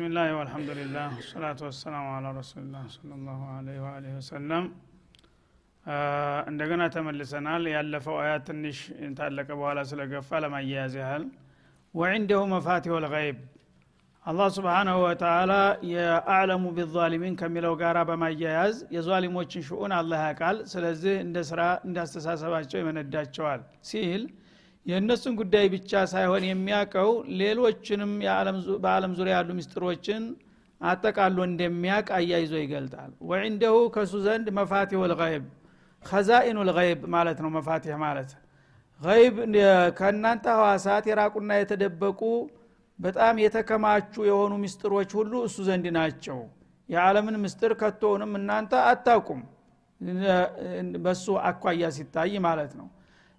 ቢስሚላህ ወልሐምዱሊላህ ወሰላቱ ወሰላሙ አላ ረሱሊላህ ሰለላሁ ዐለይሂ ወአሊሂ ወሰለም እንደገና ተመልሰናል። ያለፈው አያት ትንሽ ታለቀ በኋላ ስለገፋ ለማያያዝ ያህል። ወዕንደሁ መፋቲሁ ልገይብ አላህ ስብሓናሁ ወተላ የአዕለሙ ቢዛሊሚን ከሚለው ጋራ በማያያዝ የዛሊሞችን ሽኡን አላህ ያውቃል። ስለዚህ እንደ ስራ እንዳስተሳሰባቸው ይመነዳቸዋል ሲል የእነሱን ጉዳይ ብቻ ሳይሆን የሚያውቀው ሌሎችንም በአለም ዙሪያ ያሉ ምስጢሮችን አጠቃሎ እንደሚያቅ አያይዞ ይገልጣል። ወዕንደሁ ከሱ ዘንድ መፋቲሁ ልይብ ከዛኢኑ ልይብ ማለት ነው። መፋቲህ ማለት ይብ ከእናንተ ህዋሳት የራቁና የተደበቁ በጣም የተከማቹ የሆኑ ምስጢሮች ሁሉ እሱ ዘንድ ናቸው። የዓለምን ምስጢር ከቶውንም እናንተ አታቁም በሱ አኳያ ሲታይ ማለት ነው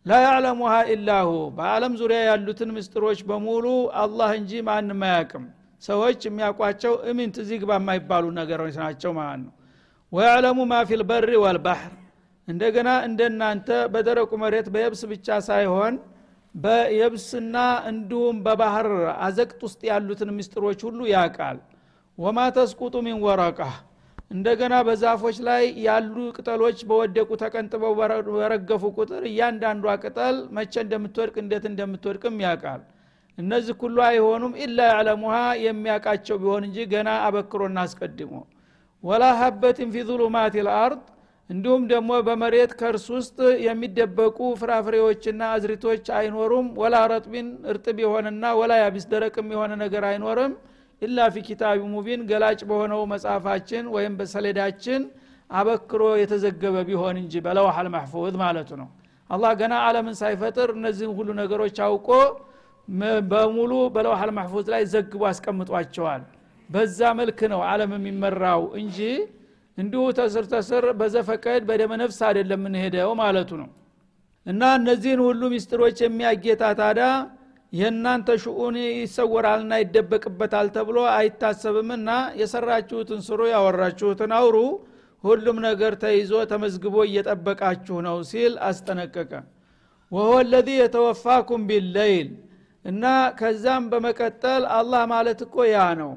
ላ ያዕለሙሃ ኢላሁ በአለም ዙሪያ ያሉትን ምስጢሮች በሙሉ አላህ እንጂ ማንም አያቅም ሰዎች የሚያውቋቸው እሚንት ዚግባ የማይባሉ ነገሮች ናቸው ማለት ነው። ወያዕለሙ ማ ፊ ልበሪ ወልባሕር እንደገና እንደናንተ በደረቁ መሬት በየብስ ብቻ ሳይሆን በየብስና እንዲሁም በባህር አዘቅት ውስጥ ያሉትን ምስጢሮች ሁሉ ያቃል ወማ ተስቁጡ ሚን ወረቃህ እንደገና በዛፎች ላይ ያሉ ቅጠሎች በወደቁ ተቀንጥበው በረገፉ ቁጥር እያንዳንዷ ቅጠል መቼ እንደምትወድቅ እንዴት እንደምትወድቅም ያውቃል። እነዚህ ሁሉ አይሆኑም። ኢላ ያዕለሙሃ የሚያውቃቸው ቢሆን እንጂ ገና አበክሮ እናስቀድሞ ወላ ሀበትን ፊ ظሉማት ልአርድ እንዲሁም ደግሞ በመሬት ከእርስ ውስጥ የሚደበቁ ፍራፍሬዎችና አዝሪቶች አይኖሩም። ወላ ረጥቢን እርጥብ የሆነና ወላ ያቢስ ደረቅም የሆነ ነገር አይኖርም ኢላ ፊ ኪታቢ ሙቢን ገላጭ በሆነው መጽሐፋችን ወይም በሰሌዳችን አበክሮ የተዘገበ ቢሆን እንጂ በለውሐል ማሕፉዝ ማለቱ ነው። አላህ ገና አለምን ሳይፈጥር እነዚህን ሁሉ ነገሮች አውቆ በሙሉ በለውሐል ማሕፉዝ ላይ ዘግቦ አስቀምጧቸዋል። በዛ መልክ ነው አለም የሚመራው እንጂ እንዲሁ ተስር ተስር በዘፈቀድ በደመ ነፍስ አይደለም የምንሄደው ማለቱ ነው። እና እነዚህን ሁሉ ሚስጥሮች የሚያጌታ ታዳ የእናንተ ሽኡን ይሰወራልና ይደበቅበታል ተብሎ አይታሰብምና የሰራችሁትን ስሩ ያወራችሁትን አውሩ። ሁሉም ነገር ተይዞ ተመዝግቦ እየጠበቃችሁ ነው ሲል አስጠነቀቀ። ወሆ ለዚ የተወፋኩም ቢለይል እና ከዛም በመቀጠል አላህ ማለት እኮ ያ ነው።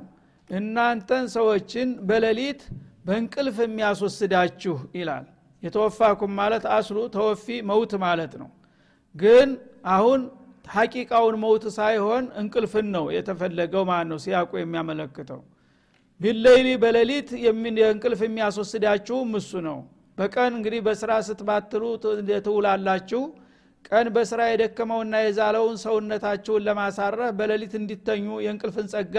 እናንተን ሰዎችን በሌሊት በእንቅልፍ የሚያስወስዳችሁ ይላል። የተወፋኩም ማለት አስሉ ተወፊ መውት ማለት ነው። ግን አሁን ሐቂቃውን መውት ሳይሆን እንቅልፍን ነው የተፈለገው ማለት ነው ሲያቁ የሚያመለክተው። ቢለይሊ በሌሊት እንቅልፍ የሚያስወስዳችሁም እሱ ነው። በቀን እንግዲህ በስራ ስትባትሉ ትውላላችሁ። ቀን በስራ የደከመውና የዛለውን ሰውነታችሁን ለማሳረፍ በሌሊት እንዲተኙ የእንቅልፍን ጸጋ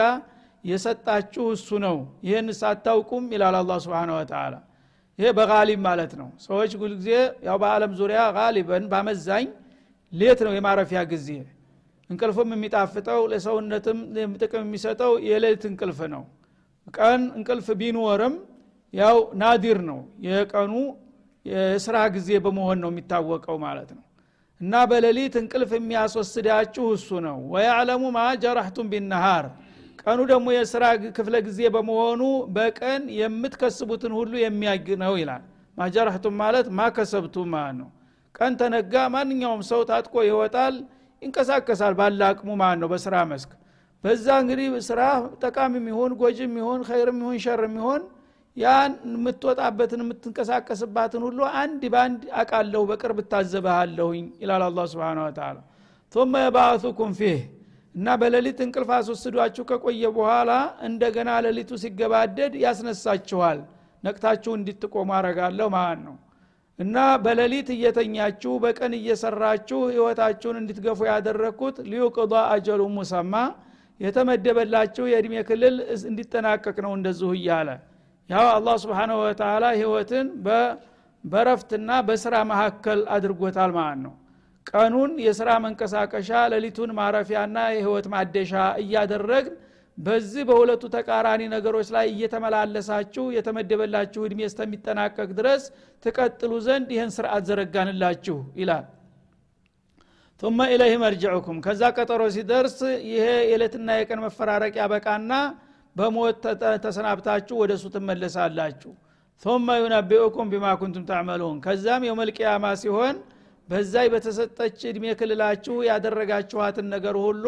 የሰጣችሁ እሱ ነው። ይህን ሳታውቁም ይላል አላ ስብን ወተላ ይሄ በጋሊብ ማለት ነው። ሰዎች ሁልጊዜ ያው በአለም ዙሪያ ጋሊበን በአመዛኝ ሌት ነው የማረፊያ ጊዜ። እንቅልፍም የሚጣፍጠው ለሰውነትም ጥቅም የሚሰጠው የሌሊት እንቅልፍ ነው። ቀን እንቅልፍ ቢኖርም ያው ናዲር ነው። የቀኑ የስራ ጊዜ በመሆን ነው የሚታወቀው ማለት ነው። እና በሌሊት እንቅልፍ የሚያስወስዳችሁ እሱ ነው። ወያዕለሙ ማ ጀራህቱም ቢነሃር። ቀኑ ደግሞ የስራ ክፍለ ጊዜ በመሆኑ በቀን የምትከስቡትን ሁሉ የሚያግ ነው ይላል። ማጀራህቱም ማለት ማከሰብቱም ማለት ነው ቀን ተነጋ ማንኛውም ሰው ታጥቆ ይወጣል ይንቀሳቀሳል። ባለ አቅሙ ማለት ነው በስራ መስክ። በዛ እንግዲህ ስራ ጠቃሚ የሚሆን ጎጅም ይሆን ኸይርም ይሆን ሸርም ይሆን ያን የምትወጣበትን የምትንቀሳቀስባትን ሁሉ አንድ በአንድ አቃለሁ በቅርብ እታዘበሃለሁኝ ይላል አላ ስብን ተላ ثم የባአቱኩም ፊህ እና በሌሊት እንቅልፍ አስወስዷችሁ ከቆየ በኋላ እንደገና ሌሊቱ ሲገባደድ ያስነሳችኋል። ነቅታችሁ እንድትቆሙ አረጋለሁ ማለት ነው እና በሌሊት እየተኛችሁ በቀን እየሰራችሁ ህይወታችሁን እንድትገፉ ያደረግኩት ሊዩቅض አጀሉ ሙሰማ የተመደበላችሁ የእድሜ ክልል እንዲጠናቀቅ ነው እንደዚሁ እያለ። ያው አላህ ስብንሁ ወተላ ህይወትን በረፍትና በስራ መካከል አድርጎታል ማለት ነው። ቀኑን የስራ መንቀሳቀሻ ሌሊቱን ማረፊያና የህይወት ማደሻ እያደረግን በዚህ በሁለቱ ተቃራኒ ነገሮች ላይ እየተመላለሳችሁ የተመደበላችሁ እድሜ እስከሚጠናቀቅ ድረስ ትቀጥሉ ዘንድ ይህን ስርዓት ዘረጋንላችሁ ይላል። ቱመ ኢለይህ መርጅዑኩም። ከዛ ቀጠሮ ሲደርስ ይሄ የዕለትና የቀን መፈራረቅ ያበቃና በሞት ተሰናብታችሁ ወደ እሱ ትመለሳላችሁ። ثመ ዩነቢኡኩም ቢማ ኩንቱም ታዕመሉን ከዛም የመልቅያማ ሲሆን በዛይ በተሰጠች እድሜ ክልላችሁ ያደረጋችኋትን ነገር ሁሉ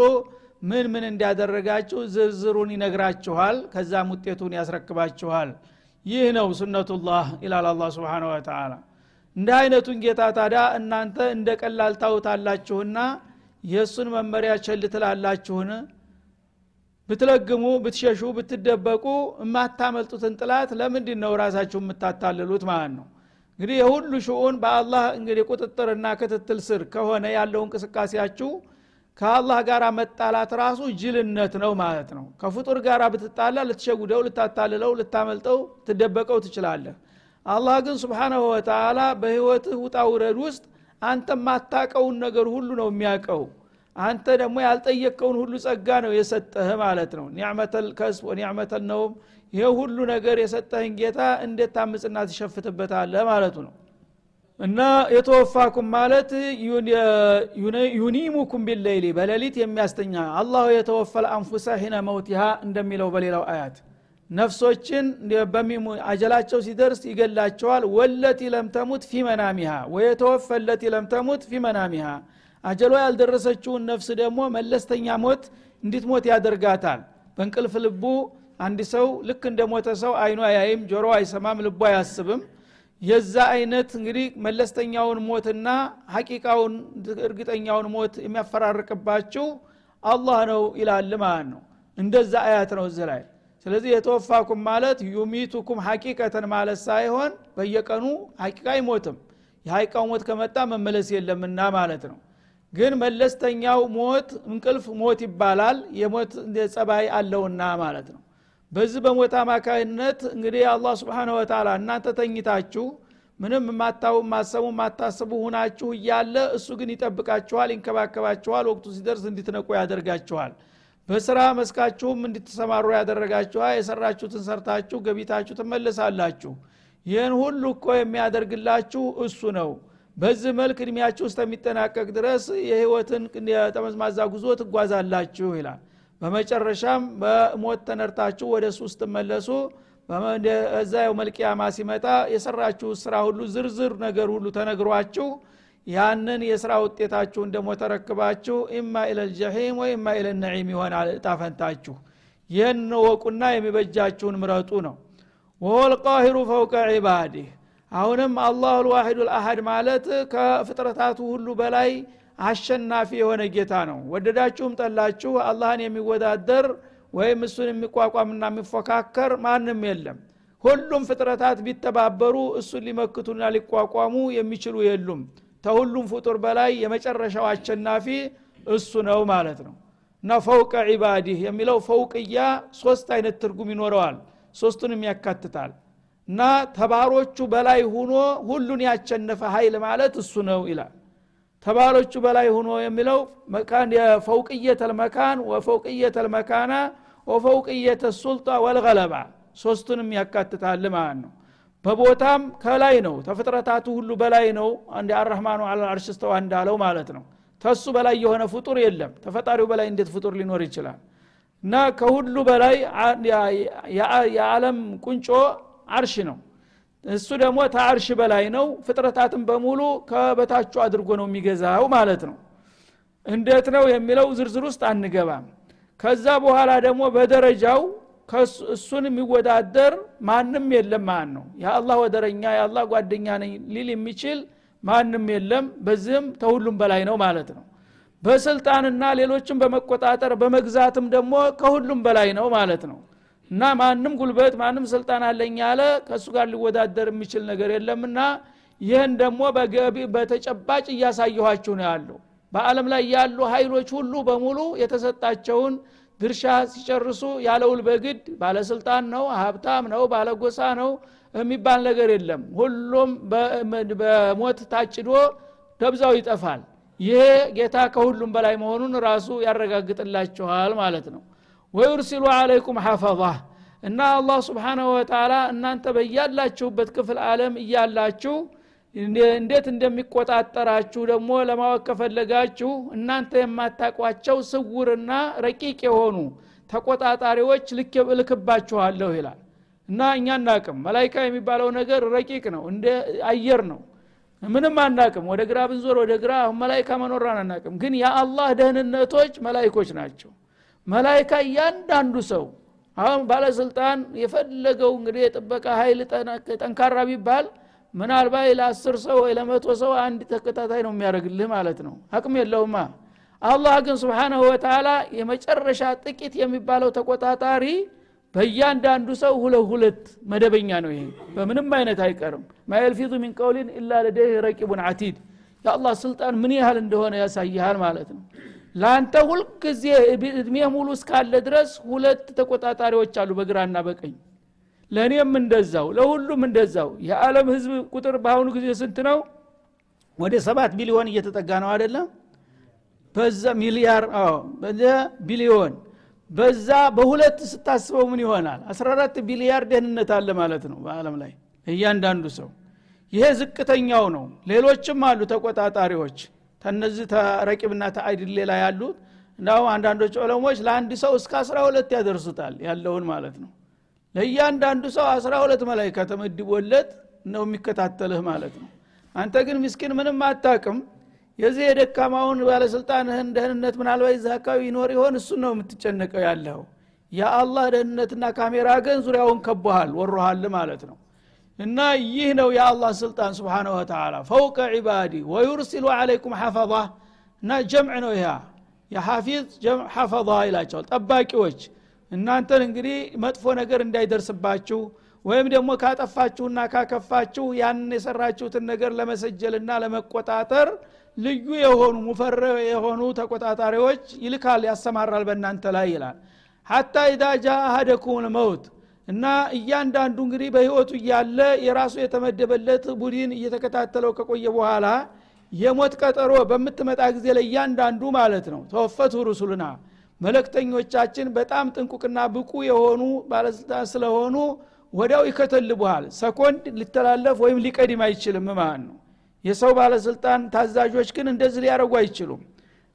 ምን ምን እንዳደረጋችሁ ዝርዝሩን ይነግራችኋል ከዛም ውጤቱን ያስረክባችኋል። ይህ ነው ሱነቱላህ ይላል አላ ስብን ወተላ እንደ አይነቱን ጌታ ታዲያ እናንተ እንደ ቀላል ታውታላችሁና የእሱን መመሪያ ቸል ትላላችሁን? ብትለግሙ ብትሸሹ ብትደበቁ የማታመልጡትን ጥላት ለምንድን ነው ራሳችሁ የምታታልሉት ማለት ነው? እንግዲህ የሁሉ ሽኡን በአላህ እንግዲህ ቁጥጥርና ክትትል ስር ከሆነ ያለው እንቅስቃሴያችሁ ከአላህ ጋር መጣላት ራሱ ጅልነት ነው ማለት ነው። ከፍጡር ጋር ብትጣላ ልትሸጉደው ልታታልለው ልታመልጠው ትደበቀው ትችላለህ። አላህ ግን ስብሓናሁ ወተላ በህይወትህ ውጣ ውረድ ውስጥ አንተ ማታቀውን ነገር ሁሉ ነው የሚያውቀው። አንተ ደግሞ ያልጠየቀውን ሁሉ ጸጋ ነው የሰጠህ ማለት ነው። ኒዕመተል ከስብ ወኒዕመተል ነውም ይሄ ሁሉ ነገር የሰጠህን ጌታ እንዴት ታምፅና ትሸፍትበታለህ ማለቱ ነው እና የተወፋኩም ማለት ዩኒሙኩም ቢለይሊ በሌሊት የሚያስተኛ አላሁ የተወፈል አንፉሰ ሂነ መውቲሃ እንደሚለው በሌላው አያት። ነፍሶችን አጀላቸው ሲደርስ ይገላቸዋል። ወለቲ ለምተሙት ፊ መናሚሃ ወየተወፈ ለቲ ለምተሙት ፊ መናሚሃ። አጀሏ ያልደረሰችውን ነፍስ ደግሞ መለስተኛ ሞት እንዲትሞት ያደርጋታል። በእንቅልፍ ልቡ አንድ ሰው ልክ እንደ ሞተ ሰው አይኑ አያይም ጆሮ አይሰማም ልቡ አያስብም የዛ አይነት እንግዲህ መለስተኛውን ሞትና ሐቂቃውን እርግጠኛውን ሞት የሚያፈራርቅባችሁ አላህ ነው ይላል ማለት ነው። እንደዛ አያት ነው እዚ ላይ። ስለዚህ የተወፋኩም ማለት ዩሚቱኩም ሐቂቀተን ማለት ሳይሆን በየቀኑ ሐቂቃ አይሞትም። የሐቂቃው ሞት ከመጣ መመለስ የለምና ማለት ነው። ግን መለስተኛው ሞት እንቅልፍ ሞት ይባላል። የሞት ጸባይ አለውና ማለት ነው በዚህ በሞት አማካይነት እንግዲህ አላህ ስብሓን ወተላ እናንተ ተኝታችሁ ምንም የማታው ማሰቡ ማታስቡ ሁናችሁ እያለ እሱ ግን ይጠብቃችኋል ይንከባከባችኋል ወቅቱ ሲደርስ እንዲትነቁ ያደርጋችኋል። በስራ መስካችሁም እንድትሰማሩ ያደረጋችኋል። የሰራችሁትን ሰርታችሁ ገቢታችሁ ትመለሳላችሁ። ይህን ሁሉ እኮ የሚያደርግላችሁ እሱ ነው። በዚህ መልክ እድሜያችሁ እስከሚጠናቀቅ ድረስ የህይወትን ጠመዝማዛ ጉዞ ትጓዛላችሁ ይላል በመጨረሻም በሞት ተነርታችሁ ወደ እሱ ስትመለሱ እዛ መልቅያማ ሲመጣ የሰራችሁ ስራ ሁሉ ዝርዝር ነገር ሁሉ ተነግሯችሁ ያንን የስራ ውጤታችሁን ደግሞ ተረክባችሁ ኢማ ኢለልጀሒም ወይ ኢማ ኢለነዒም ይሆናል እጣፈንታችሁ ይህን ወቁና የሚበጃችሁን ምረጡ ነው። ወሆ ልቃሂሩ ፈውቀ ዒባዲህ። አሁንም አላሁ ልዋሒዱ ልአሀድ ማለት ከፍጥረታቱ ሁሉ በላይ አሸናፊ የሆነ ጌታ ነው። ወደዳችሁም ጠላችሁ አላህን የሚወዳደር ወይም እሱን የሚቋቋምና የሚፎካከር ማንም የለም። ሁሉም ፍጥረታት ቢተባበሩ እሱን ሊመክቱና ሊቋቋሙ የሚችሉ የሉም። ተሁሉም ፍጡር በላይ የመጨረሻው አሸናፊ እሱ ነው ማለት ነው። እና ፈውቀ ዒባዲህ የሚለው ፈውቅያ ሶስት አይነት ትርጉም ይኖረዋል ሶስቱንም ያካትታል። እና ተባሮቹ በላይ ሁኖ ሁሉን ያቸነፈ ኃይል ማለት እሱ ነው ይላል ተባሮቹ በላይ ሁኖ የሚለው የፈውቅየተ ልመካን ወፈውቅየተ ልመካና ወፈውቅየተ ሱልጣ ወልገለባ ሶስቱንም ያካትታል ማለት ነው። በቦታም ከላይ ነው ተፍጥረታቱ ሁሉ በላይ ነው። አንድ አረህማኑ አላ አርሽ ስተዋ እንዳለው ማለት ነው። ተሱ በላይ የሆነ ፍጡር የለም። ተፈጣሪው በላይ እንዴት ፍጡር ሊኖር ይችላል? እና ከሁሉ በላይ የዓለም ቁንጮ አርሽ ነው እሱ ደግሞ ተአርሽ በላይ ነው ፍጥረታትን በሙሉ ከበታቹ አድርጎ ነው የሚገዛው ማለት ነው። እንዴት ነው የሚለው ዝርዝር ውስጥ አንገባም። ከዛ በኋላ ደግሞ በደረጃው እሱን የሚወዳደር ማንም የለም ማለት ነው። የአላህ ወደረኛ የአላህ ጓደኛ ነኝ ሊል የሚችል ማንም የለም። በዚህም ተሁሉም በላይ ነው ማለት ነው። በስልጣንና ሌሎችን በመቆጣጠር በመግዛትም ደግሞ ከሁሉም በላይ ነው ማለት ነው እና ማንም ጉልበት ማንም ስልጣን አለኝ ያለ ከእሱ ጋር ሊወዳደር የሚችል ነገር የለምና ይህን ደግሞ በተጨባጭ እያሳየኋችሁ ነው ያለው በአለም ላይ ያሉ ኃይሎች ሁሉ በሙሉ የተሰጣቸውን ድርሻ ሲጨርሱ ያለውል በግድ ባለስልጣን ነው ሀብታም ነው ባለጎሳ ነው የሚባል ነገር የለም። ሁሉም በሞት ታጭዶ ደብዛው ይጠፋል። ይሄ ጌታ ከሁሉም በላይ መሆኑን ራሱ ያረጋግጥላችኋል ማለት ነው ወዩርሲሉ አለይኩም ሐፈዛ። እና አላህ ስብሓናሁ ወተላ እናንተ በያላችሁበት ክፍል አለም እያላችሁ እንዴት እንደሚቆጣጠራችሁ ደግሞ ለማወቅ ከፈለጋችሁ እናንተ የማታቋቸው ስውርና ረቂቅ የሆኑ ተቆጣጣሪዎች ልክባችኋለሁ ይላል። እና እኛ አናቅም። መላይካ የሚባለው ነገር ረቂቅ ነው እንደ አየር ነው። ምንም አናቅም። ወደ ግራ ብንዞር ወደ ግራ መላይካ መኖራን አናቅም። ግን የአላህ ደህንነቶች መላይኮች ናቸው መላይካ እያንዳንዱ ሰው አሁን ባለስልጣን የፈለገው እንግዲህ የጥበቃ ኃይል ጠንካራ ቢባል ምናልባት ለአስር ሰው ወይ ለመቶ ሰው አንድ ተከታታይ ነው የሚያደርግልህ ማለት ነው። አቅም የለውማ። አላህ ግን ስብሓናሁ ወተላ የመጨረሻ ጥቂት የሚባለው ተቆጣጣሪ በእያንዳንዱ ሰው ሁለት ሁለት መደበኛ ነው ይሄ። በምንም አይነት አይቀርም። ማየልፊዙ ሚን ቀውሊን ኢላ ለደህ ረቂቡን አቲድ የአላህ ስልጣን ምን ያህል እንደሆነ ያሳይሃል ማለት ነው ለአንተ ሁልጊዜ እድሜ ሙሉ እስካለ ድረስ ሁለት ተቆጣጣሪዎች አሉ በግራና በቀኝ። ለእኔም እንደዛው ለሁሉም እንደዛው። የዓለም ህዝብ ቁጥር በአሁኑ ጊዜ ስንት ነው? ወደ ሰባት ቢሊዮን እየተጠጋ ነው አይደለም? በዛ ሚሊያር ቢሊዮን። በዛ በሁለት ስታስበው ምን ይሆናል? 14 ቢሊያር ደህንነት አለ ማለት ነው በአለም ላይ። እያንዳንዱ ሰው ይሄ ዝቅተኛው ነው። ሌሎችም አሉ ተቆጣጣሪዎች ተነዚህ ተረቂብና ተአይድል ሌላ ያሉት እንዳው አንዳንዶች ዑለሞች ለአንድ ሰው እስከ 12 ያደርሱታል ያለውን ማለት ነው። ለእያንዳንዱ ሰው 12 መላይካ ተመድቦለት ነው የሚከታተልህ ማለት ነው። አንተ ግን ምስኪን ምንም አታቅም። የዚህ የደካማውን ባለስልጣንህን ደህንነት ምናልባት እዚህ አካባቢ ይኖር ይሆን? እሱን ነው የምትጨነቀው ያለው። የአላህ ደህንነትና ካሜራ ግን ዙሪያውን ከቦሃል ወሮሃል ማለት ነው እና ይህ ነው የአላህ ስልጣን ስብሓነ ወተላ ፈውቀ ዒባዲ ወዩርሲሉ አለይኩም ሐፈظ እና ጀምዕ ነው ይህ የሐፊዝ ሐፈظ ይላቸዋል ጠባቂዎች። እናንተን እንግዲህ መጥፎ ነገር እንዳይደርስባችሁ ወይም ደግሞ ካጠፋችሁና ካከፋችሁ ያንን የሰራችሁትን ነገር ለመሰጀልና ለመቆጣጠር ልዩ የሆኑ ሙፈረ የሆኑ ተቆጣጣሪዎች ይልካል ያሰማራል በእናንተ ላይ ይላል። ሐታ ኢዛ ጃ አሀደኩም ልመውት እና እያንዳንዱ እንግዲህ በህይወቱ እያለ የራሱ የተመደበለት ቡድን እየተከታተለው ከቆየ በኋላ የሞት ቀጠሮ በምትመጣ ጊዜ ለእያንዳንዱ ማለት ነው። ተወፈቱ ሩሱልና መለክተኞቻችን በጣም ጥንቁቅና ብቁ የሆኑ ባለስልጣን ስለሆኑ ወዲያው ይከተልቡሃል። ሰኮንድ ሊተላለፍ ወይም ሊቀድም አይችልም ማለት ነው። የሰው ባለስልጣን ታዛዦች ግን እንደዚህ ሊያደረጉ አይችሉም።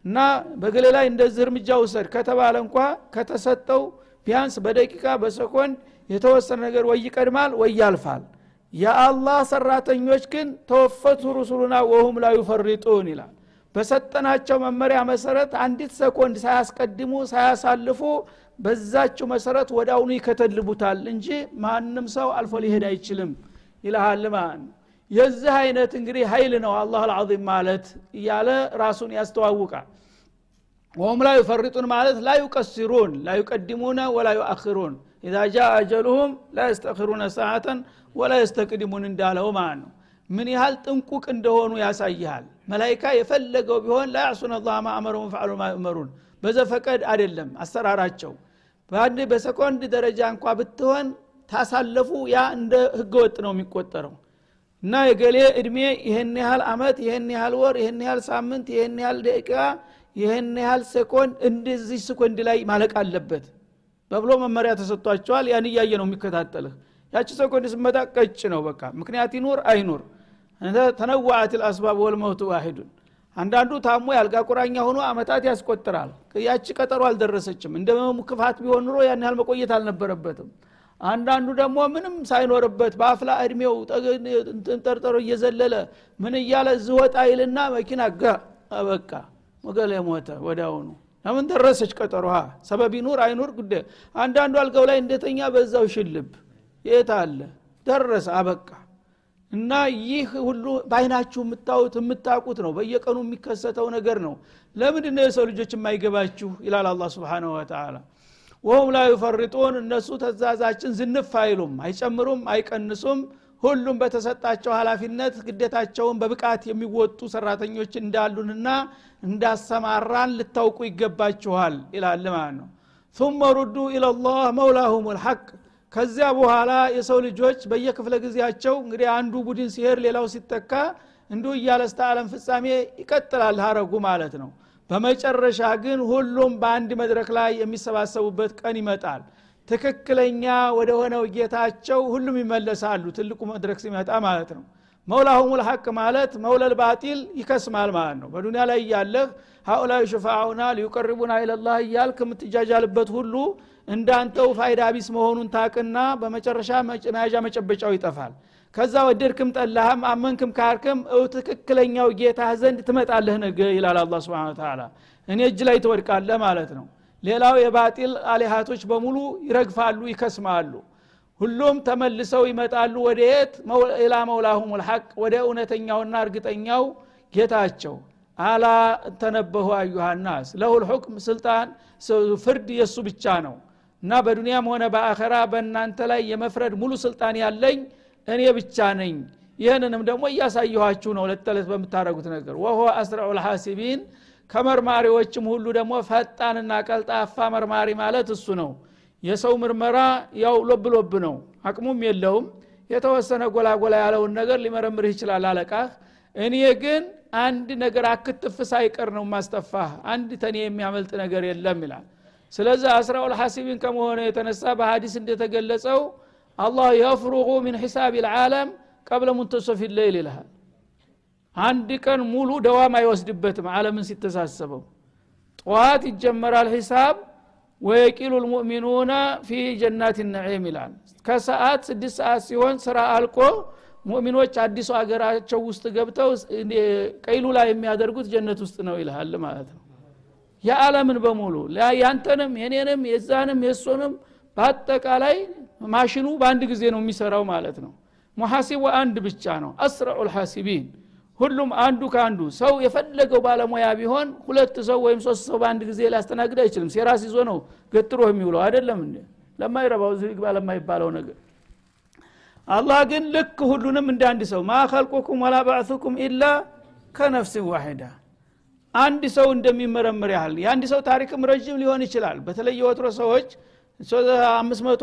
እና በገሌ ላይ እንደዚህ እርምጃ ውሰድ ከተባለ እንኳ ከተሰጠው ቢያንስ በደቂቃ በሰኮንድ የተወሰነ ነገር ወይ ይቀድማል ወይ ያልፋል። የአላህ ሰራተኞች ግን ተወፈቱ ሩሱሉና ወሁም ላ ዩፈሪጡን ይላል። በሰጠናቸው መመሪያ መሰረት አንዲት ሰኮንድ ሳያስቀድሙ ሳያሳልፉ በዛችው መሰረት ወደ አሁኑ ይከተልቡታል እንጂ ማንም ሰው አልፎ ሊሄድ አይችልም ይልሃል ማለት የዚህ አይነት እንግዲህ ኃይል ነው الله العظيم ማለት እያለ ራሱን ያስተዋውቃል። وهم لا يفرطون ማለት لا يقصرون لا يقدمون ولا يؤخرون إذا جاء أجلهم لا يستأخرون ساعة ولا يستقدمون እንዳለው ማለት ነው ምን ያህል ጥንቁቅ እንደሆኑ ያሳይሃል መላይካ የፈለገው ቢሆን لا يعصون الله ما أمرهم ويفعلون ما يؤمرون በዘፈቀድ አይደለም አሰራራቸው በአንድ በሰኮንድ ደረጃ እንኳ ብትሆን ታሳለፉ ያ እንደ ህገወጥ ነው የሚቆጠረው እና የእገሌ እድሜ ይህን ያህል አመት ይህን ያህል ወር ይህን ያህል ሳምንት ይህን ያህል ደቂቃ ይህን ያህል ሴኮንድ እንደዚህ ሴኮንድ ላይ ማለቅ አለበት በብሎ መመሪያ ተሰጥቷቸዋል። ያን እያየ ነው የሚከታተልህ። ያቺ ሴኮንድ ስትመጣ ቀጭ ነው በቃ። ምክንያት ይኑር አይኑር። تنوعت الأسباب والموت واحد። አንዳንዱ ታሞ ያልጋ ቁራኛ ሆኖ አመታት ያስቆጥራል። ያቺ ቀጠሮ አልደረሰችም። እንደ ክፋት ቢሆን ኑሮ ያን ያህል መቆየት አልነበረበትም። አንዳንዱ ደግሞ ምንም ሳይኖርበት በአፍላ እድሜው ጠርጠሮ እየዘለለ ምን እያለ ዝወጣ ይልና መኪና ጋ በቃ ሞተ ወዳውኑ ለምን ደረሰች ቀጠሮ። ሰበብ ይኑር አይኑር ጉደ አንዳንዱ አልጋው ላይ እንደተኛ በዛው ሽልብ። የት አለ? ደረሰ አበቃ። እና ይህ ሁሉ በአይናችሁ የምታዩት የምታውቁት ነው። በየቀኑ የሚከሰተው ነገር ነው። ለምንድን ነው የሰው ልጆች የማይገባችሁ? ይላል አላ ስብን ወተላ ወሁም ላ ዩፈርጡን እነሱ ተዛዛችን ዝንፍ አይሉም አይጨምሩም አይቀንሱም ሁሉም በተሰጣቸው ኃላፊነት ግደታቸውን በብቃት የሚወጡ ሰራተኞች እንዳሉንና እንዳሰማራን ልታውቁ ይገባችኋል ይላል ማለት ነው። ثم ሩዱ ኢለላህ መውላሁም ልሐቅ ከዚያ በኋላ የሰው ልጆች በየክፍለ ጊዜያቸው እንግዲህ አንዱ ቡድን ሲሄድ ሌላው ሲተካ እንዲሁ እያለ እስተ ዓለም ፍጻሜ ይቀጥላል ሀረጉ ማለት ነው። በመጨረሻ ግን ሁሉም በአንድ መድረክ ላይ የሚሰባሰቡበት ቀን ይመጣል። ትክክለኛ ወደ ሆነው ጌታቸው ሁሉም ይመለሳሉ። ትልቁ መድረክ ሲመጣ ማለት ነው። መውላሁም ልሐቅ ማለት መውለል ባጢል ይከስማል ማለት ነው። በዱኒያ ላይ እያለህ ሀኡላይ ሽፋዑና ሊዩቀርቡና ኢለላህ እያልክ የምትጃጃልበት ሁሉ እንዳንተው ፋይዳ ቢስ መሆኑን ታቅና በመጨረሻ መያዣ መጨበጫው ይጠፋል። ከዛ ወደድክም ጠላህም አመንክም ካርክም እው ትክክለኛው ጌታ ዘንድ ትመጣለህ ነገ ይላል አላ ስብን እኔ እጅ ላይ ትወድቃለህ ማለት ነው ሌላው የባጢል አሊሃቶች በሙሉ ይረግፋሉ ይከስማሉ። ሁሉም ተመልሰው ይመጣሉ ወደ የት? ኢላ መውላሁም ልሐቅ ወደ እውነተኛውና እርግጠኛው ጌታቸው። አላ ተነበሁ አዩሃናስ ለሁል ሑክም ስልጣን ፍርድ የእሱ ብቻ ነው። እና በዱንያም ሆነ በአኸራ በእናንተ ላይ የመፍረድ ሙሉ ስልጣን ያለኝ እኔ ብቻ ነኝ። ይህንንም ደግሞ እያሳየኋችሁ ነው ለተለት በምታደረጉት ነገር። ወሆ አስረዑ ልሐሲቢን ከመርማሪዎችም ሁሉ ደግሞ ፈጣንና ቀልጣፋ መርማሪ ማለት እሱ ነው። የሰው ምርመራ ያው ሎብ ሎብ ነው አቅሙም የለውም። የተወሰነ ጎላጎላ ያለውን ነገር ሊመረምርህ ይችላል አለቃህ። እኔ ግን አንድ ነገር አክትፍ ሳይቀር ነው ማስጠፋህ አንድ ተኔ የሚያመልጥ ነገር የለም ይላል። ስለዚህ አስራኡል ሐሲቢን ከመሆነ የተነሳ በሀዲስ እንደተገለጸው አላህ የፍሩቁ ሚን ሒሳብ ልዓለም ቀብለ ሙንተሶፊ ለይል ይልሃል አንድ ቀን ሙሉ ደዋም አይወስድበትም አለምን ሲተሳሰበው። ጠዋት ይጀመራል ሂሳብ ወየቂሉ ልሙእሚኑነ ፊ ጀናት ነዒም ይላል። ከሰዓት ስድስት ሰዓት ሲሆን ስራ አልቆ ሙእሚኖች አዲሱ አገራቸው ውስጥ ገብተው ቀይሉላ የሚያደርጉት ጀነት ውስጥ ነው ይልሃል ማለት ነው። የዓለምን በሙሉ ያንተንም የኔንም የዛንም የእሱንም በአጠቃላይ ማሽኑ በአንድ ጊዜ ነው የሚሰራው ማለት ነው። ሙሐሲቡ አንድ ብቻ ነው። አስረዑ ልሐሲቢን ሁሉም አንዱ ከአንዱ ሰው የፈለገው ባለሙያ ቢሆን ሁለት ሰው ወይም ሶስት ሰው በአንድ ጊዜ ሊያስተናግድ አይችልም። ሴራስ ይዞ ነው ገጥሮ የሚውለው። አይደለም እንዴ? ለማይረባው ግባ ለማይባለው ነገር። አላህ ግን ልክ ሁሉንም እንደ አንድ ሰው ማ ከልቁኩም ወላ ባዕثኩም ኢላ ከነፍስን ዋሂዳ። አንድ ሰው እንደሚመረምር ያህል የአንድ ሰው ታሪክም ረዥም ሊሆን ይችላል። በተለይ የወትሮ ሰዎች አምስት መቶ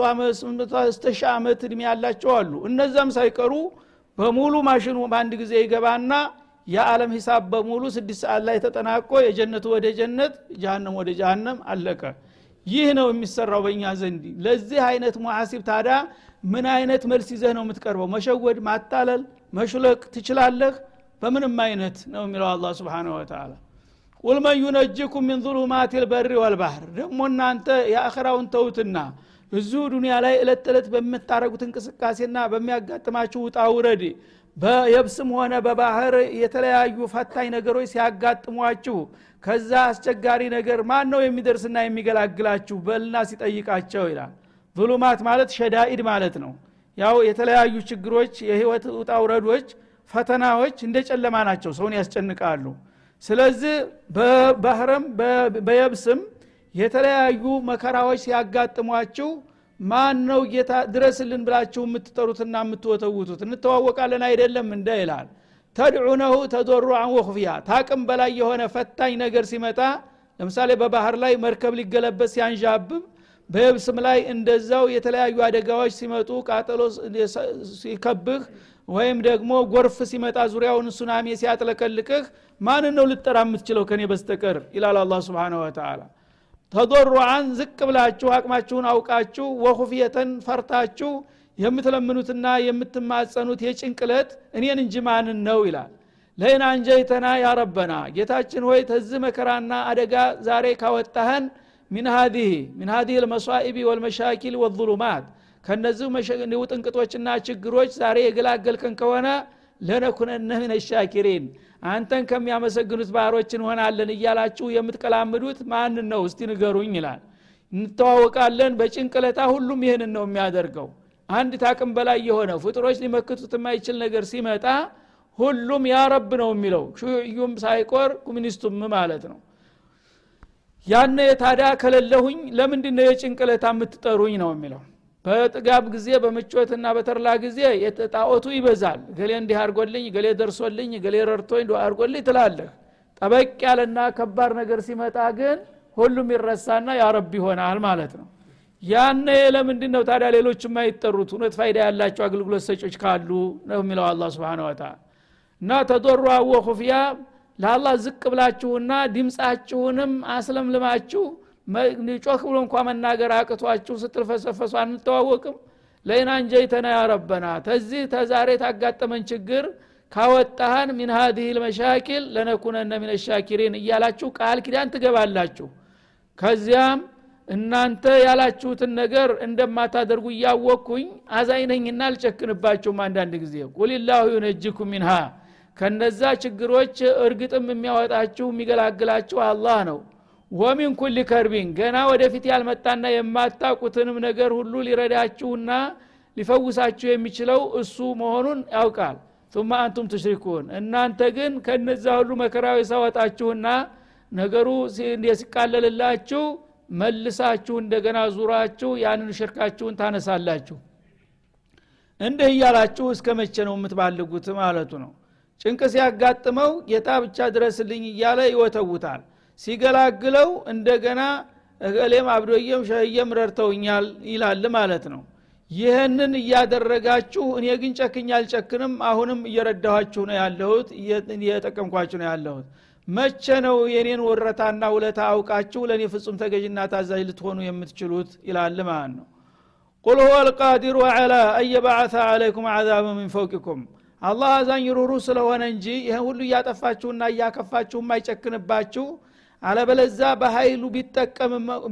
እስተ ሺህ ዓመት እድሜ ያላቸው አሉ። እነዛም ሳይቀሩ በሙሉ ማሽኑ በአንድ ጊዜ ይገባና የዓለም ሂሳብ በሙሉ ስድስት ሰዓት ላይ ተጠናቆ የጀነቱ ወደ ጀነት ጃሃንም ወደ ጃሃንም አለቀ። ይህ ነው የሚሰራው በእኛ ዘንድ። ለዚህ አይነት ሙሐሲብ ታዳ ምን አይነት መልስ ይዘህ ነው የምትቀርበው? መሸወድ ማታለል መሽለቅ ትችላለህ? በምንም አይነት ነው የሚለው አላ ስብን ወተላ ቁል መን ዩነጅኩም ሚን ظሉማት ልበሪ ወልባህር። ደግሞ እናንተ የአኸራውን ተውትና እዚሁ ዱኒያ ላይ እለት እለት በምታደረጉት እንቅስቃሴና በሚያጋጥማችሁ ውጣ ውረድ በየብስም ሆነ በባህር የተለያዩ ፈታኝ ነገሮች ሲያጋጥሟችሁ ከዛ አስቸጋሪ ነገር ማን ነው የሚደርስና የሚገላግላችሁ በልና ሲጠይቃቸው ይላል። ظሉማት ማለት ሸዳኢድ ማለት ነው። ያው የተለያዩ ችግሮች የህይወት ውጣ ውረዶች ፈተናዎች እንደ ጨለማ ናቸው ሰውን ያስጨንቃሉ። ስለዚህ በባህርም በየብስም የተለያዩ መከራዎች ሲያጋጥሟችሁ ማን ነው ጌታ ድረስልን ብላችሁ የምትጠሩትና የምትወተውቱት? እንተዋወቃለን አይደለም እንደ ይላል። ተድዑነሁ ተዶሩአን ወክፍያ ታቅም በላይ የሆነ ፈታኝ ነገር ሲመጣ ለምሳሌ በባህር ላይ መርከብ ሊገለበት ሲያንዣብብ በየብስም ላይ እንደዛው የተለያዩ አደጋዎች ሲመጡ ቃጠሎ ሲከብህ ወይም ደግሞ ጎርፍ ሲመጣ ዙሪያውን ሱናሜ ሲያጥለቀልቅህ ማንን ነው ልጠራ የምትችለው ከኔ በስተቀር? ይላል አላ ስብን ወተላ ተዶሩአን ዝቅ ብላችሁ አቅማችሁን አውቃችሁ ወኹፍየተን ፈርታችሁ የምትለምኑትና የምትማጸኑት የጭንቅለት እኔን እንጂ ማንን ነው ይላል። ለይን አንጀይተና ያረበና ጌታችን ሆይ ተዚህ መከራና አደጋ ዛሬ ካወጣህን ሚን ሀዲህ ሚን ሀዲህ ልመሷኢቢ ወልመሻኪል ወظሉማት ከነዚህ ውጥንቅጦችና ችግሮች ዛሬ የገላገልከን ከሆነ ለነኩነነ ምን ሻኪሪን አንተን ከሚያመሰግኑት ባህሮች እንሆናለን እያላችሁ የምትቀላምዱት ማንን ነው? እስቲ ንገሩኝ ይላል። እንተዋወቃለን። በጭንቅለታ ሁሉም ይህንን ነው የሚያደርገው። አንድ ታቅም በላይ የሆነ ፍጥሮች ሊመክቱት የማይችል ነገር ሲመጣ ሁሉም ያረብ ነው የሚለው። ሹዩም ሳይቆር ኮሚኒስቱም ማለት ነው። ያነ የታዳ ከሌለሁኝ ለምንድን ነው የጭንቅለታ የምትጠሩኝ ነው የሚለው በጥጋብ ጊዜ በምቾትና በተርላ ጊዜ ጣዖቱ ይበዛል። ገሌ እንዲህ አርጎልኝ ገሌ ደርሶልኝ ገሌ ረድቶኝ ዶ አርጎልኝ ትላለህ። ጠበቅ ያለና ከባድ ነገር ሲመጣ ግን ሁሉም ይረሳና ያረብ ይሆናል ማለት ነው። ያነ ለምንድን ነው ታዲያ ሌሎች የማይጠሩት እውነት ፋይዳ ያላቸው አገልግሎት ሰጮች ካሉ ነው የሚለው አላ ስብን ወተላ እና ተዶሩ አወ ኩፍያ ለአላህ ዝቅ ብላችሁና ድምፃችሁንም አስለምልማችሁ ጮክ ብሎ እንኳ መናገር አቅቷችሁ ስትልፈሰፈሱ አንተዋወቅም። ለይን አንጀይተና ያረበና ተዚህ ተዛሬ ታጋጠመን ችግር ካወጣህን ሚን ሀዲህ ልመሻኪል ለነኩነነ ሚን ሻኪሪን እያላችሁ ቃል ኪዳን ትገባላችሁ። ከዚያም እናንተ ያላችሁትን ነገር እንደማታደርጉ እያወቅኩኝ አዛይነኝና አልጨክንባችሁም አንዳንድ ጊዜ። ቁልላሁ ዩነጅኩም ሚንሃ። ከነዛ ችግሮች እርግጥም የሚያወጣችሁ የሚገላግላችሁ አላህ ነው ወሚን ኩል ከርቢን ገና ወደፊት ያልመጣና የማታቁትንም ነገር ሁሉ ሊረዳችሁና ሊፈውሳችሁ የሚችለው እሱ መሆኑን ያውቃል። ثم አንቱም ትሽሪኩን እናንተ ግን ከነዛ ሁሉ መከራዊ ሳወጣችሁና ነገሩ ሲቃለልላችሁ መልሳችሁ እንደገና ዙራችሁ ያንን ሽርካችሁን ታነሳላችሁ። እንዲህ እያላችሁ እስከ መቼ ነው የምትባልጉት ማለቱ ነው። ጭንቅ ሲያጋጥመው ጌታ ብቻ ድረስልኝ እያለ ይወተውታል ሲገላግለው እንደገና እገሌም አብዶየም ሸህየም ረድተውኛል ይላል ማለት ነው። ይህንን እያደረጋችሁ እኔ ግን ጨክኝ አልጨክንም አሁንም እየረዳኋችሁ ነው ያለሁት እየጠቀምኳችሁ ነው ያለሁት። መቼ ነው የኔን ወረታና ውለታ አውቃችሁ ለእኔ ፍጹም ተገዥና ታዛዥ ልትሆኑ የምትችሉት? ይላል ማለት ነው። ቁል ሁወ ልቃዲሩ አላ አየባዓተ አለይኩም አዛበ ምን ፈውቂኩም። አላህ አዛኝ ሩሩ ስለሆነ እንጂ ይህን ሁሉ እያጠፋችሁና እያከፋችሁ የማይጨክንባችሁ አለበለዛ በኃይሉ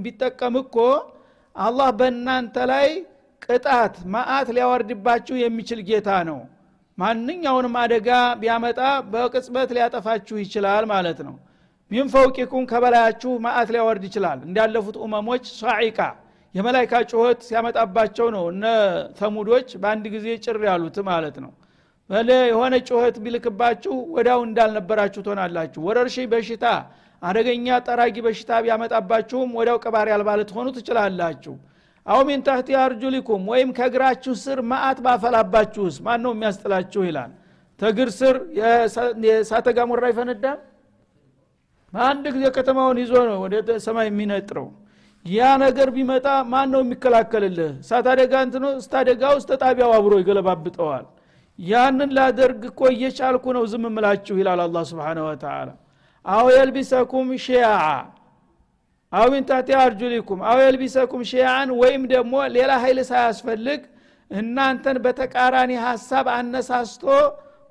ቢጠቀም እኮ አላህ በእናንተ ላይ ቅጣት ማአት ሊያወርድባችሁ የሚችል ጌታ ነው። ማንኛውንም አደጋ ቢያመጣ በቅጽበት ሊያጠፋችሁ ይችላል ማለት ነው። ሚን ፈውቂኩም ከበላያችሁ ማአት ሊያወርድ ይችላል። እንዳለፉት ኡመሞች ሳዒቃ የመላይካ ጩኸት ሲያመጣባቸው ነው። እነ ተሙዶች በአንድ ጊዜ ጭር ያሉት ማለት ነው። የሆነ ጩኸት ቢልክባችሁ ወዳው እንዳልነበራችሁ ትሆናላችሁ። ወረርሽኝ በሽታ አደገኛ ጠራጊ በሽታ ቢያመጣባችሁም ወዳው ቀባሪ አልባ ልትሆኑ ትችላላችሁ። አው ሚን ታህቲ አርጁሊኩም ወይም ከእግራችሁ ስር ማአት ባፈላባችሁስ? ማን ነው የሚያስጥላችሁ ይላል። ተግር ስር የሳተ ጋሞራ ይፈነዳል? በአንድ ጊዜ ከተማውን ይዞ ነው ወደ ሰማይ የሚነጥረው። ያ ነገር ቢመጣ ማን ነው የሚከላከልልህ? እሳት አደጋ እንትኖ እስተ አደጋ ውስጥ ጣቢያው አብሮ ይገለባብጠዋል። ያንን ላደርግ እኮ እየቻልኩ ነው ዝም ምላችሁ ይላል አላ ስብን ወተላ አው የልቢሰኩም ሺያ አው ሚን ታቲ አርጁሊኩም አው የልቢሰኩም ሺያን ወይም ደግሞ ሌላ ኃይል ሳያስፈልግ እናንተን በተቃራኒ ሀሳብ አነሳስቶ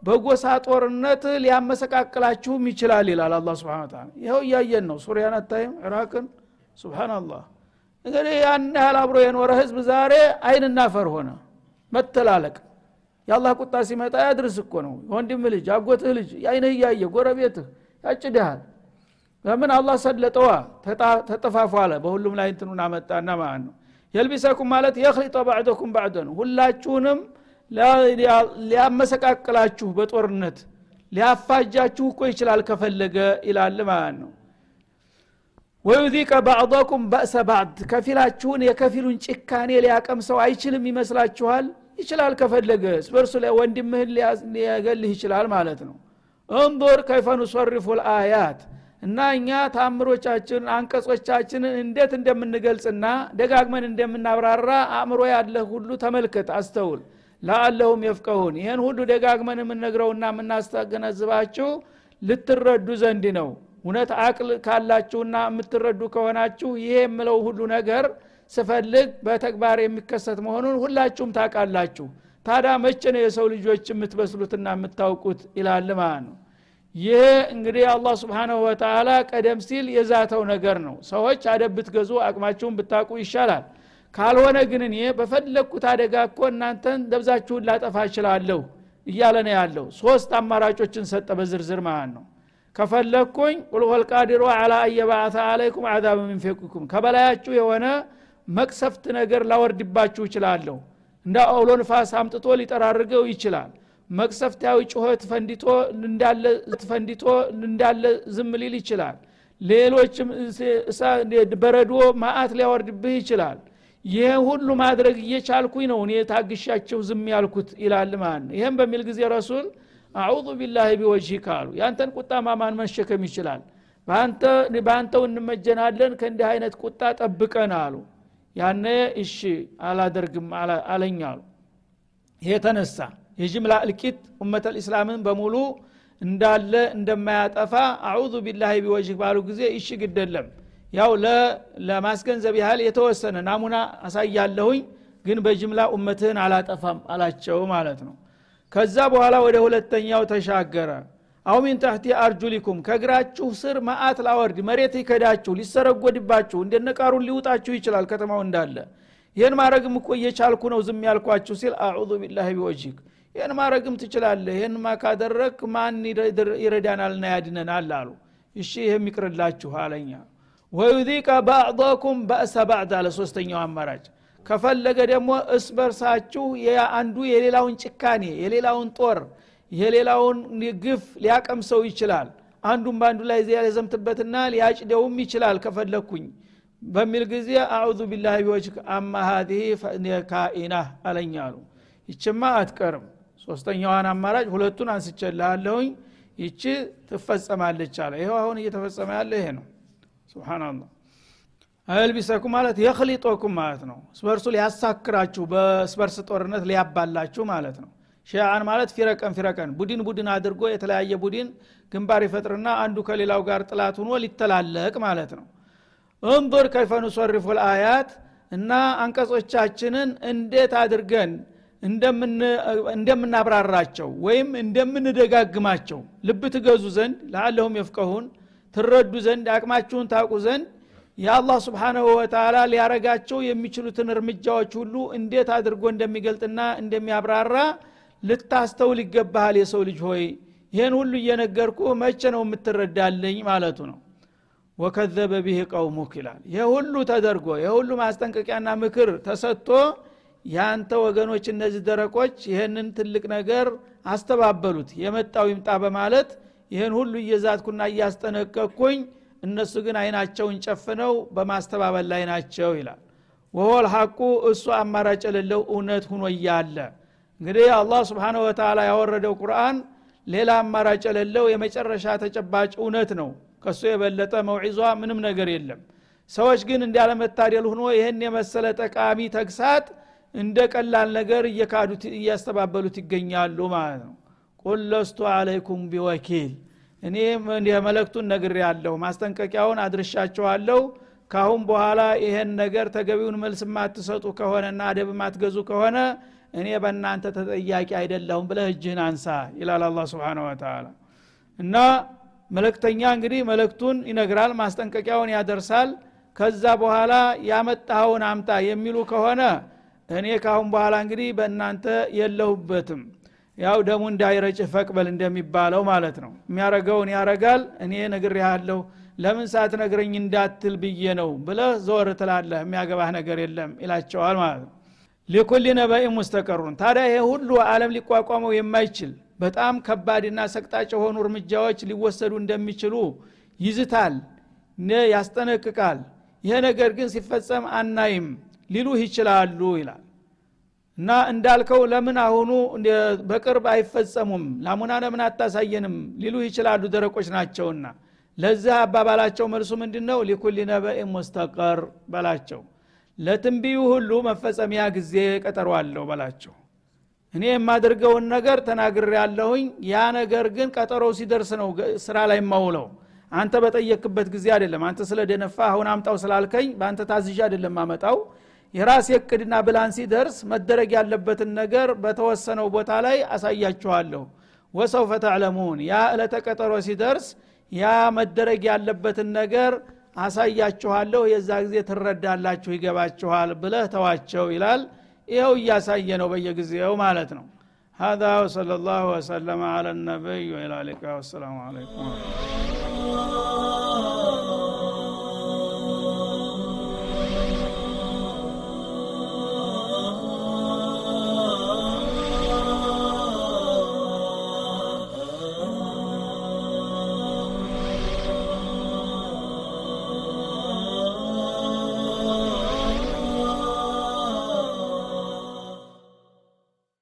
በጎሳ ጦርነት ሊያመሰቃቅላችሁም ይችላል ይላል አላ ስብን ታላ ይኸው እያየን ነው። ሱሪያን አታይም ኢራቅን ሱብሃናላህ እንግዲህ ያን ያህል አብሮ የኖረ ህዝብ ዛሬ አይንና ፈር ሆነ መተላለቅ። የአላህ ቁጣ ሲመጣ ያድርስ እኮ ነው። ወንድም ልጅ አጎትህ ልጅ አይንህ እያየ ጎረቤትህ ያጭድሃል። ለምን አላህ ሰለጠዋ? ተጠፋፉ አለ። በሁሉም ላይ እንትኑን አመጣና ማለት ነው። የልቢሰኩም ማለት የክሊጠ ባዕደኩም ባዕደን ሁላችሁንም ሊያመሰቃቅላችሁ በጦርነት ሊያፋጃችሁ እኮ ይችላል ከፈለገ ይላል ማለት ነው። ወዩዚቀ ባዕضኩም በእሰ ባዕድ ከፊላችሁን የከፊሉን ጭካኔ ሊያቀምሰው አይችልም ይመስላችኋል? ይችላል ከፈለገ ስበርሱ ላይ ወንድምህን ሊያገልህ ይችላል ማለት ነው እንظር ከይፈ ኑሰሪፉ ልአያት እና እኛ ታምሮቻችን አንቀጾቻችንን እንዴት እንደምንገልጽና ደጋግመን እንደምናብራራ አእምሮ ያለህ ሁሉ ተመልከት አስተውል። ለአለሁም የፍቀሁን። ይህን ሁሉ ደጋግመን የምንነግረውና የምናስተገነዝባችሁ ልትረዱ ዘንድ ነው። እውነት አቅል ካላችሁና የምትረዱ ከሆናችሁ ይሄ የምለው ሁሉ ነገር ስፈልግ በተግባር የሚከሰት መሆኑን ሁላችሁም ታውቃላችሁ ታዳ መቼ ነው የሰው ልጆች የምትበስሉትና የምታውቁት? ይላል ማለት ነው። ይህ እንግዲህ አላህ ስብንሁ ወተላ ቀደም ሲል የዛተው ነገር ነው። ሰዎች አደብ ብትገዙ አቅማችሁን ብታውቁ ይሻላል። ካልሆነ ግን እኔ በፈለግኩት አደጋ እኮ እናንተን ደብዛችሁን ላጠፋ እችላለሁ እያለ ነው ያለው። ሶስት አማራጮችን ሰጠ በዝርዝር ማለት ነው። ከፈለግኩኝ ቁልወልቃዲሮ አላ አየባአተ አለይኩም አዛብ ሚንፌቁኩም ከበላያችሁ የሆነ መቅሰፍት ነገር ላወርድባችሁ ይችላለሁ እንደ አውሎ ንፋስ አምጥቶ ሊጠራርገው ይችላል። መቅሰፍታዊ ጩኸት ፈንዲቶ እንዳለ ፈንዲቶ እንዳለ ዝም ሊል ይችላል። ሌሎችም በረዶ ማአት ሊያወርድብህ ይችላል። ይህ ሁሉ ማድረግ እየቻልኩኝ ነው እኔ ታግሻቸው ዝም ያልኩት ይላል ማለት ነው። ይህም በሚል ጊዜ ረሱል አዑዙ ቢላህ ቢወጅህ ካሉ ያንተን ቁጣ ማማን መሸከም ይችላል። በአንተው እንመጀናለን ከእንዲህ አይነት ቁጣ ጠብቀን አሉ ያነ እሺ አላደርግም አለኝ አሉ። ይሄ ተነሳ። የጅምላ እልቂት ኡመተ ልእስላምን በሙሉ እንዳለ እንደማያጠፋ أعوذ بالله بوجهك ባሉ ጊዜ እሺ ግደለም ያው ለማስገንዘብ ያህል የተወሰነ ናሙና አሳያለሁኝ ግን በጅምላ ኡመትህን አላጠፋም አላቸው ማለት ነው። ከዛ በኋላ ወደ ሁለተኛው ተሻገረ أو تحت أرجلكم ከእግራችሁ ስር ማአት ላወርድ መሬት ይከዳችሁ ሊሰረጎድባችሁ እንደነቃሩን ሊውጣችሁ ይችላል ከተማው እንዳለ። ይህን ማድረግም እኮ እየቻልኩ ነው ዝም ያልኳችሁ ሲል أعوذ بالله بوجهك ይህን ማድረግም ትችላለህ ይህንማ ካደረግ ማን ይረዳናልና ያድነናል አሉ። እሺ ይህም ይቅርላችሁ አለኛ። ወዩዚቀ ባዕضኩም በእሰ ባዕድ አለ ሶስተኛው አማራጭ። ከፈለገ ደግሞ እስ በርሳችሁ አንዱ የሌላውን ጭካኔ የሌላውን ጦር የሌላውን ግፍ ሊያቀምሰው ይችላል። አንዱም በአንዱ ላይ ሊያዘምትበትና ሊያጭደውም ይችላል ከፈለግኩኝ በሚል ጊዜ አዑዙ ቢላህ ቢወጅክ አማ ሀዚህ ካኢና አለኛሉ ይችማ አትቀርም። ሶስተኛዋን አማራጭ ሁለቱን አንስቸልሃለሁኝ ይቺ ትፈጸማለች አለ። ይኸው አሁን እየተፈጸመ ያለ ይሄ ነው። ስብናላህ አልቢሰኩም ማለት የክሊጦኩም ማለት ነው። ስበርሱ ሊያሳክራችሁ በስበርስ ጦርነት ሊያባላችሁ ማለት ነው ሺአን ማለት ፊረቀን ፊረቀን ቡድን ቡድን አድርጎ የተለያየ ቡድን ግንባር ይፈጥርና አንዱ ከሌላው ጋር ጥላት ሆኖ ሊተላለቅ ማለት ነው። እንظር ከይፈ ኑሰሪፉ ልአያት እና አንቀጾቻችንን እንዴት አድርገን እንደምናብራራቸው ወይም እንደምንደጋግማቸው ልብ ትገዙ ዘንድ ለአለሁም የፍቀሁን ትረዱ ዘንድ አቅማችሁን ታቁ ዘንድ የአላህ ስብሓናሁ ወተላ ሊያረጋቸው የሚችሉትን እርምጃዎች ሁሉ እንዴት አድርጎ እንደሚገልጥና እንደሚያብራራ ልታስተውል ይገባሃል የሰው ልጅ ሆይ። ይህን ሁሉ እየነገርኩ መቼ ነው የምትረዳልኝ ማለቱ ነው። ወከዘበ ቢህ ቀውሙክ ይላል። ይህ ሁሉ ተደርጎ ይህ ሁሉ ማስጠንቀቂያና ምክር ተሰጥቶ ያንተ ወገኖች እነዚህ ደረቆች ይህንን ትልቅ ነገር አስተባበሉት የመጣው ይምጣ በማለት ይህን ሁሉ እየዛትኩና እያስጠነቀቅኩኝ እነሱ ግን አይናቸውን ጨፍነው በማስተባበል ላይ ናቸው ይላል። ወሆል ሐቁ እሱ አማራጭ የሌለው እውነት ሁኖ እያለ እንግዲህ አላህ ስብሓነ ወተላ ያወረደው ቁርአን ሌላ አማራጭ የሌለው የመጨረሻ ተጨባጭ እውነት ነው። ከሱ የበለጠ መውዒዟ ምንም ነገር የለም። ሰዎች ግን እንዲያለመታደል ሁኖ ይህን የመሰለ ጠቃሚ ተግሳጥ እንደ ቀላል ነገር እየካዱት እያስተባበሉት ይገኛሉ ማለት ነው። ቁል ለስቱ አለይኩም ቢወኪል። እኔ መለክቱን ነግር ያለሁ ማስጠንቀቂያውን አድርሻችኋለሁ ካሁን በኋላ ይሄን ነገር ተገቢውን መልስ ማትሰጡ ከሆነና አደብ ማትገዙ ከሆነ እኔ በእናንተ ተጠያቂ አይደለሁም ብለህ እጅህን አንሳ ይላል አላ ስብን ወተላ እና መለክተኛ እንግዲህ መለክቱን ይነግራል ማስጠንቀቂያውን ያደርሳል። ከዛ በኋላ ያመጣኸውን አምጣ የሚሉ ከሆነ እኔ ካሁን በኋላ እንግዲህ በእናንተ የለሁበትም። ያው ደሙ እንዳይረጭህ ፈቅበል እንደሚባለው ማለት ነው። የሚያረገውን ያረጋል እኔ ነግር ያለሁ ለምን ሰዓት ነግረኝ እንዳትል ብዬ ነው ብለህ ዘወር ትላለህ። የሚያገባህ ነገር የለም ይላቸዋል ማለት ነው ሊኩል ነበኢ ሙስተቀሩን ታዲያ ይሄ ሁሉ አለም ሊቋቋመው የማይችል በጣም ከባድና ሰቅጣጭ የሆኑ እርምጃዎች ሊወሰዱ እንደሚችሉ ይዝታል ያስጠነቅቃል። ይሄ ነገር ግን ሲፈጸም አናይም ሊሉህ ይችላሉ ይላል። እና እንዳልከው ለምን አሁኑ በቅርብ አይፈጸሙም? ናሙና ለምን አታሳየንም? ሊሉ ይችላሉ ደረቆች ናቸውና። ለዚህ አባባላቸው መልሱ ምንድ ነው ሊኩል ነበኢ ሙስተቀር በላቸው ለትንቢዩ ሁሉ መፈጸሚያ ጊዜ ቀጠሮ አለው በላቸው። እኔ የማደርገውን ነገር ተናግር ያለሁኝ ያ ነገር ግን ቀጠሮው ሲደርስ ነው ስራ ላይ ማውለው አንተ በጠየክበት ጊዜ አይደለም። አንተ ስለ ደነፋ አሁን አምጣው ስላልከኝ በአንተ ታዝዣ አይደለም አመጣው የራስ እቅድና ብላን ሲደርስ መደረግ ያለበትን ነገር በተወሰነው ቦታ ላይ አሳያችኋለሁ። ወሰውፈ ተዕለሙን። ያ እለተ ቀጠሮ ሲደርስ ያ መደረግ ያለበትን ነገር አሳያችኋለሁ የዛ ጊዜ ትረዳላችሁ ይገባችኋል ብለህ ተዋቸው ይላል ይኸው እያሳየ ነው በየጊዜው ማለት ነው هذا وصلى الله وسلم على النبي وإلى اللقاء والسلام عليكم ورحمة الله